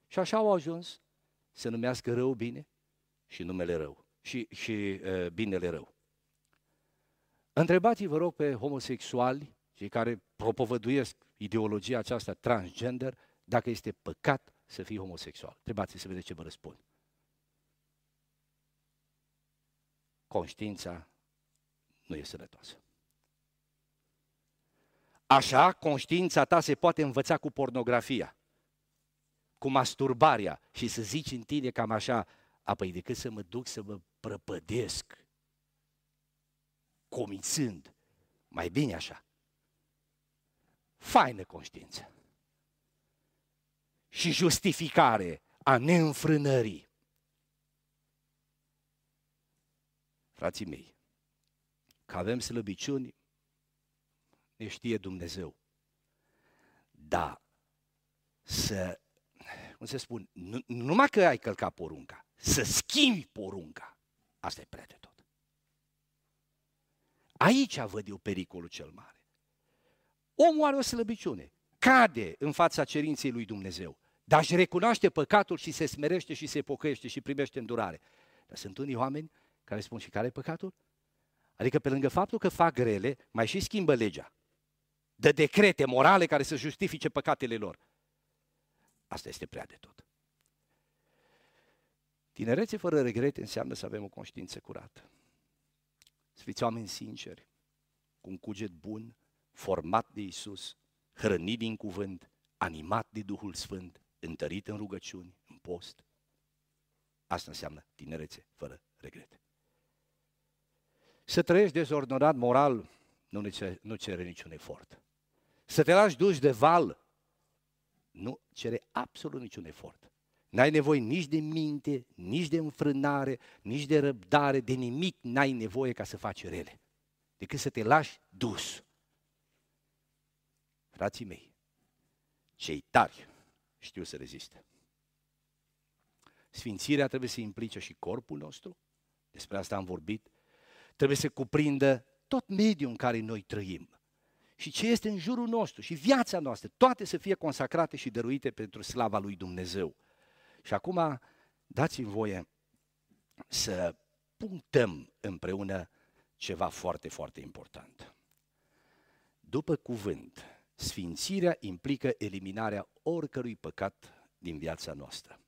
Și așa au ajuns să numească rău bine și numele rău și, și uh, binele rău. Întrebați-vă rog pe homosexuali, cei care propovăduiesc ideologia aceasta transgender, dacă este păcat să fii homosexual. Întrebați să vedeți ce vă răspund. Conștiința nu e sănătoasă. Așa, conștiința ta se poate învăța cu pornografia cu masturbarea și să zici în tine cam așa, apoi decât să mă duc să mă prăpădesc, comițând, mai bine așa. Faină conștiință. Și justificare a neînfrânării. Frații mei, că avem slăbiciuni, ne știe Dumnezeu. Da, să cum se spun, nu, numai că ai călcat porunca, să schimbi porunca, asta e prea de tot. Aici văd eu pericolul cel mare. Omul are o slăbiciune, cade în fața cerinței lui Dumnezeu, dar își recunoaște păcatul și se smerește și se pocăiește și primește îndurare. Dar sunt unii oameni care spun și care e păcatul? Adică pe lângă faptul că fac grele, mai și schimbă legea. Dă decrete morale care să justifice păcatele lor. Asta este prea de tot. Tinerețe fără regrete înseamnă să avem o conștiință curată. Să fiți oameni sinceri, cu un cuget bun, format de Isus, hrănit din cuvânt, animat de Duhul Sfânt, întărit în rugăciuni, în post. Asta înseamnă tinerețe fără regrete. Să trăiești dezordonat moral nu, nu cere niciun efort. Să te lași duși de val nu cere absolut niciun efort. N-ai nevoie nici de minte, nici de înfrânare, nici de răbdare, de nimic n-ai nevoie ca să faci rele. Decât să te lași dus. Frații mei, cei tari știu să reziste. Sfințirea trebuie să implice și corpul nostru, despre asta am vorbit, trebuie să cuprindă tot mediul în care noi trăim și ce este în jurul nostru și viața noastră, toate să fie consacrate și dăruite pentru slava lui Dumnezeu. Și acum dați-mi voie să punctăm împreună ceva foarte, foarte important. După cuvânt, sfințirea implică eliminarea oricărui păcat din viața noastră.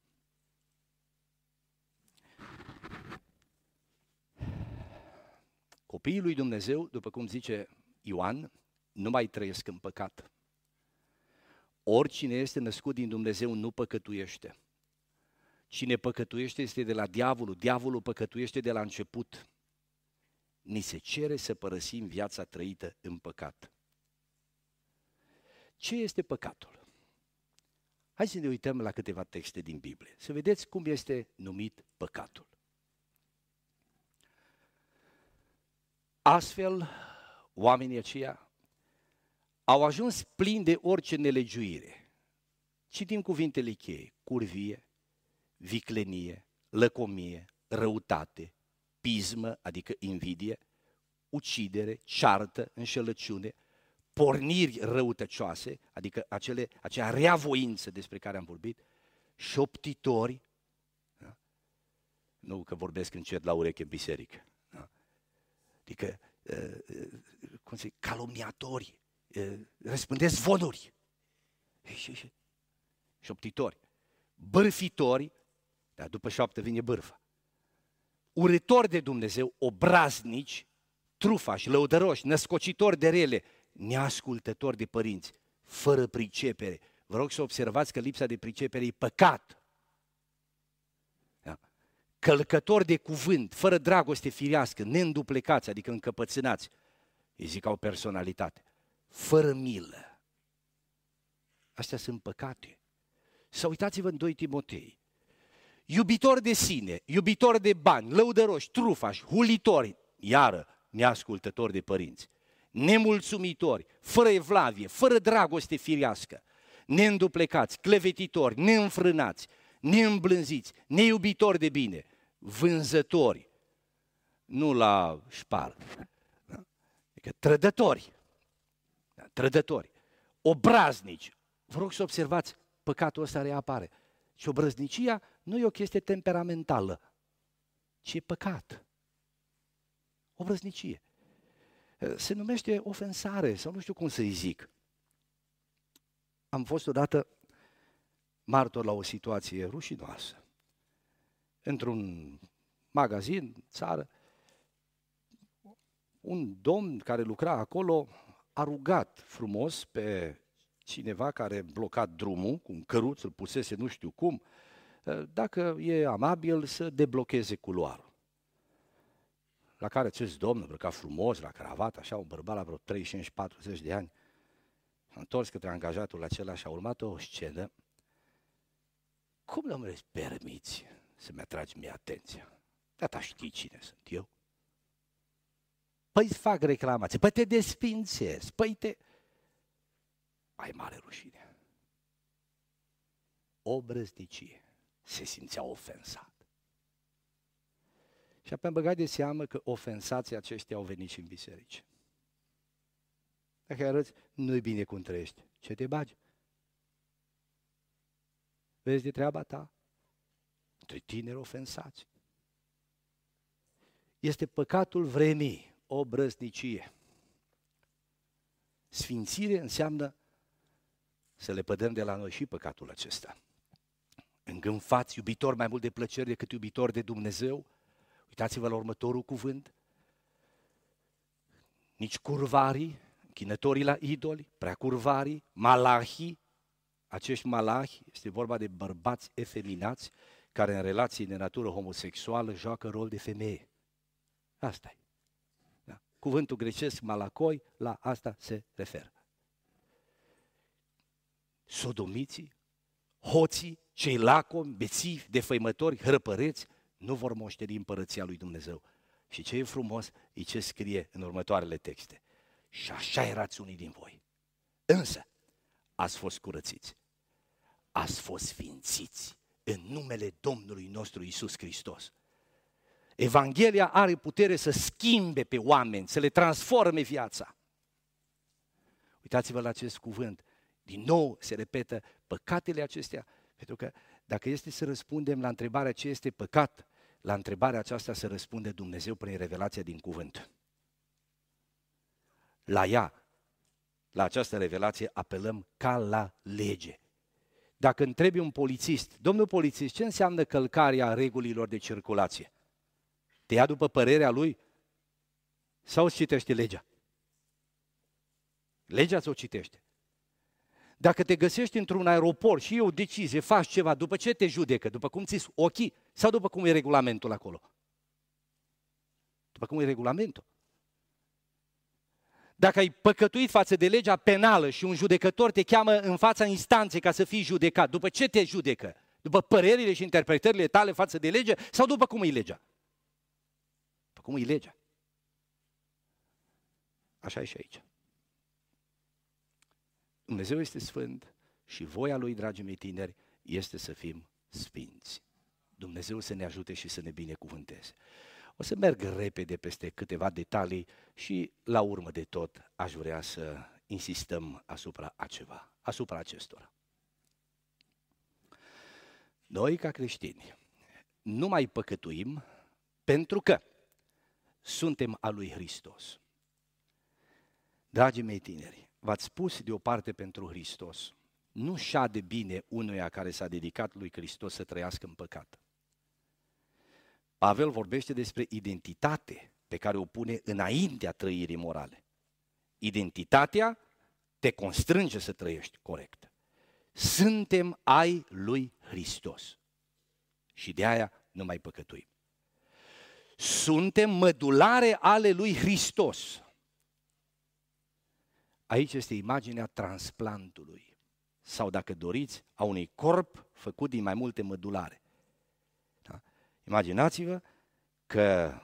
Copiii lui Dumnezeu, după cum zice Ioan, nu mai trăiesc în păcat. Oricine este născut din Dumnezeu nu păcătuiește. Cine păcătuiește este de la diavolul, diavolul păcătuiește de la început. Ni se cere să părăsim viața trăită în păcat. Ce este păcatul? Hai să ne uităm la câteva texte din Biblie, să vedeți cum este numit păcatul. Astfel, oamenii aceia au ajuns plini de orice nelegiuire. Citim cuvintele cheie, curvie, viclenie, lăcomie, răutate, pismă, adică invidie, ucidere, ceartă, înșelăciune, porniri răutăcioase, adică acele, acea reavoință despre care am vorbit, șoptitori, da? nu că vorbesc încet la ureche în biserică, da? adică, uh, uh, cum se calomniatori, uh, răspândesc zvonuri, șoptitori, bârfitori, dar după șoaptă vine bârfa, urători de Dumnezeu, obraznici, trufași, lăudăroși, născocitori de rele, neascultători de părinți, fără pricepere. Vă rog să observați că lipsa de pricepere e păcat. Da? Călcători de cuvânt, fără dragoste firească, neînduplecați, adică încăpățânați. Îi zic au personalitate. Fără milă. Astea sunt păcate. Să uitați-vă în 2 Timotei. Iubitori de sine, iubitori de bani, lăudăroși, trufași, hulitori, iară, neascultători de părinți nemulțumitori, fără evlavie, fără dragoste firească, neînduplecați, clevetitori, neînfrânați, neîmblânziți, neiubitori de bine, vânzători, nu la șpar, da? adică trădători, da? Trădători, obraznici. Vă rog să observați, păcatul ăsta reapare. Și obrăznicia nu e o chestie temperamentală, ci e păcat. Obrăznicie se numește ofensare sau nu știu cum să-i zic. Am fost odată martor la o situație rușinoasă. Într-un magazin, țară, un domn care lucra acolo a rugat frumos pe cineva care blocat drumul cu un căruț, îl pusese nu știu cum, dacă e amabil să deblocheze culoarul la care acest domn, îmbrăcat frumos, la cravat, așa, un bărbat la vreo 35-40 de ani, a întors către angajatul acela și a urmat o scenă. Cum, domnule, îți permiți să-mi atragi mie atenția? Tata știi cine sunt eu? Păi îți fac reclamație, păi te despințez, păi te... Ai mare rușine. O brăznicie. Se simțea ofensat. Și apoi am băgat de seamă că ofensații aceștia au venit și în biserici. Dacă arăți, nu-i bine cum trăiești. Ce te bagi? Vezi de treaba ta? Între tineri ofensați. Este păcatul vremii, o brăznicie. Sfințire înseamnă să le pădăm de la noi și păcatul acesta. Îngânfați, iubitor mai mult de plăceri decât iubitor de Dumnezeu, Uitați-vă la următorul cuvânt. Nici curvarii, chinătorii la idoli, prea curvarii, malahii, acești malahi, este vorba de bărbați efeminați care în relații de natură homosexuală joacă rol de femeie. Asta e. Da? Cuvântul grecesc malacoi la asta se referă. Sodomiții, hoții, cei lacomi, bețivi, defăimători, hrăpăreți, nu vor moșteni împărăția lui Dumnezeu. Și ce e frumos e ce scrie în următoarele texte. Și așa erați unii din voi. Însă, ați fost curățiți, ați fost sfințiți în numele Domnului nostru Isus Hristos. Evanghelia are putere să schimbe pe oameni, să le transforme viața. Uitați-vă la acest cuvânt. Din nou se repetă păcatele acestea, pentru că dacă este să răspundem la întrebarea ce este păcat, la întrebarea aceasta se răspunde Dumnezeu prin revelația din cuvânt. La ea, la această revelație, apelăm ca la lege. Dacă întrebi un polițist, domnul polițist, ce înseamnă călcarea regulilor de circulație? Te ia după părerea lui sau îți citește legea? Legea ți-o citește. Dacă te găsești într-un aeroport și e o decizie, faci ceva, după ce te judecă? După cum ți ochii sau după cum e regulamentul acolo? După cum e regulamentul. Dacă ai păcătuit față de legea penală și un judecător te cheamă în fața instanței ca să fii judecat, după ce te judecă? După părerile și interpretările tale față de lege sau după cum e legea? După cum e legea. Așa e și aici. Dumnezeu este sfânt și voia Lui, dragii mei tineri, este să fim sfinți. Dumnezeu să ne ajute și să ne binecuvânteze. O să merg repede peste câteva detalii și la urmă de tot aș vrea să insistăm asupra a ceva, asupra acestora. Noi, ca creștini, nu mai păcătuim pentru că suntem a lui Hristos. Dragii mei tineri, v-ați pus deoparte pentru Hristos. Nu șade bine unuia care s-a dedicat lui Hristos să trăiască în păcat. Pavel vorbește despre identitate pe care o pune înaintea trăirii morale. Identitatea te constrânge să trăiești corect. Suntem ai lui Hristos. Și de aia nu mai păcătuim. Suntem mădulare ale lui Hristos. Aici este imaginea transplantului. Sau, dacă doriți, a unui corp făcut din mai multe mădulare. Da? Imaginați-vă că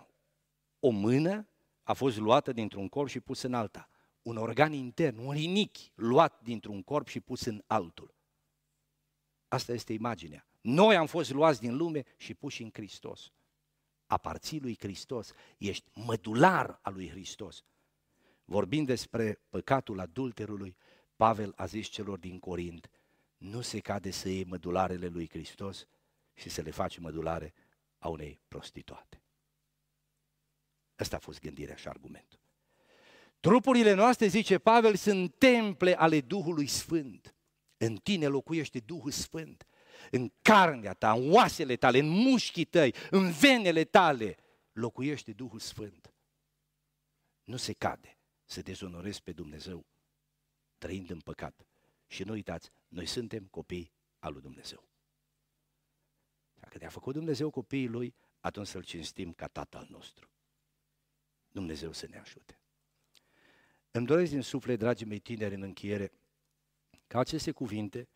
o mână a fost luată dintr-un corp și pus în alta. Un organ intern, un rinichi luat dintr-un corp și pus în altul. Asta este imaginea. Noi am fost luați din lume și puși în Hristos. Aparții lui Hristos, ești mădular al lui Hristos. Vorbind despre păcatul adulterului, Pavel a zis celor din Corint, nu se cade să iei mădularele lui Hristos și să le faci mădulare a unei prostituate. Ăsta a fost gândirea și argumentul. Trupurile noastre, zice Pavel, sunt temple ale Duhului Sfânt. În tine locuiește Duhul Sfânt. În carnea ta, în oasele tale, în mușchii tăi, în venele tale, locuiește Duhul Sfânt. Nu se cade să dezonorezi pe Dumnezeu trăind în păcat. Și nu uitați, noi suntem copii al lui Dumnezeu. Dacă ne-a făcut Dumnezeu copiii Lui, atunci să-L cinstim ca Tatăl nostru. Dumnezeu să ne ajute. Îmi doresc din suflet, dragii mei tineri, în încheiere, ca aceste cuvinte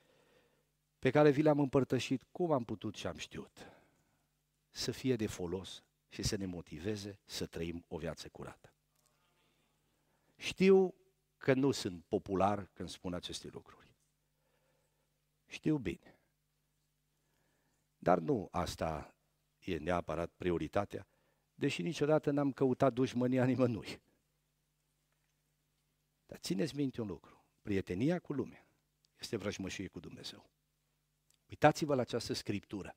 pe care vi le-am împărtășit cum am putut și am știut, să fie de folos și să ne motiveze să trăim o viață curată. Știu că nu sunt popular când spun aceste lucruri. Știu bine. Dar nu asta e neapărat prioritatea, deși niciodată n-am căutat dușmănia nimănui. Dar țineți minte un lucru, prietenia cu lumea este vrăjmășie cu Dumnezeu. Uitați-vă la această scriptură.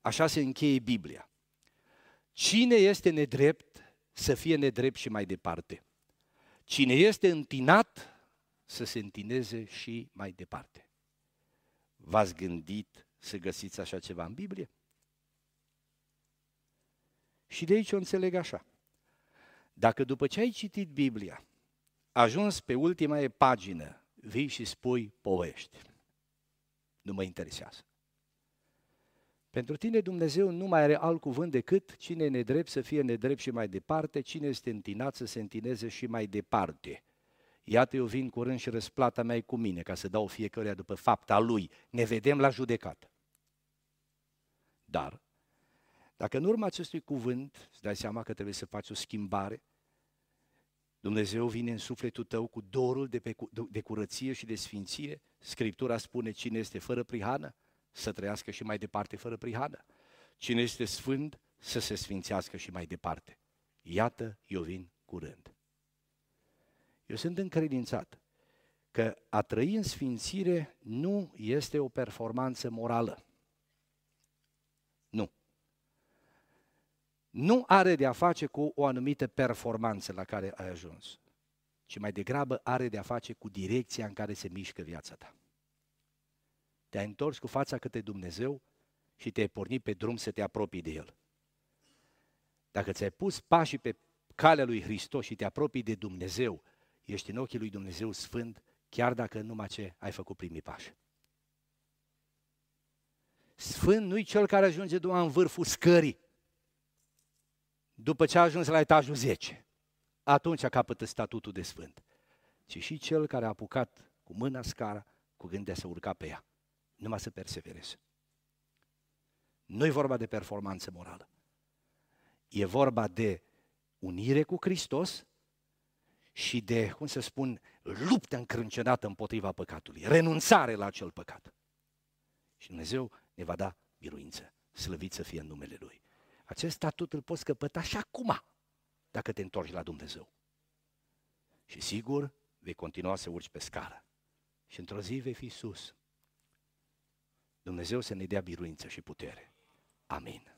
Așa se încheie Biblia. Cine este nedrept să fie nedrept și mai departe? Cine este întinat să se întineze și mai departe. V-ați gândit să găsiți așa ceva în Biblie? Și de aici o înțeleg așa. Dacă după ce ai citit Biblia, ajuns pe ultima pagină, vii și spui povești. Nu mă interesează. Pentru tine Dumnezeu nu mai are alt cuvânt decât cine e nedrept să fie nedrept și mai departe, cine este întinat să se întineze și mai departe. Iată, eu vin curând și răsplata mea e cu mine, ca să dau fiecăruia după fapta lui. Ne vedem la judecată. Dar, dacă în urma acestui cuvânt îți dai seama că trebuie să faci o schimbare, Dumnezeu vine în sufletul tău cu dorul de, pe, de curăție și de sfințire, Scriptura spune cine este fără prihană, să trăiască și mai departe fără prihană. Cine este sfânt să se sfințească și mai departe. Iată, eu vin curând. Eu sunt încredințat că a trăi în sfințire nu este o performanță morală. Nu. Nu are de a face cu o anumită performanță la care ai ajuns, ci mai degrabă are de a face cu direcția în care se mișcă viața ta. Te-ai întors cu fața către Dumnezeu și te-ai pornit pe drum să te apropii de El. Dacă ți-ai pus pașii pe calea lui Hristos și te apropii de Dumnezeu, ești în ochii lui Dumnezeu Sfânt, chiar dacă numai ce ai făcut primii pași. Sfânt nu-i cel care ajunge doar în vârful scării, după ce a ajuns la etajul 10. Atunci capătă statutul de sfânt. Ci și cel care a apucat cu mâna scara, cu gând de să urca pe ea. Numai să persevereze. Nu e vorba de performanță morală. E vorba de unire cu Hristos și de, cum să spun, luptă încrâncenată împotriva păcatului, renunțare la acel păcat. Și Dumnezeu ne va da biruință, slăvit să fie în numele Lui. Acest statut îl poți căpăta și acum, dacă te întorci la Dumnezeu. Și sigur, vei continua să urci pe scară. Și într-o zi vei fi sus. Dumnezeu să ne dea biruință și putere. Amin.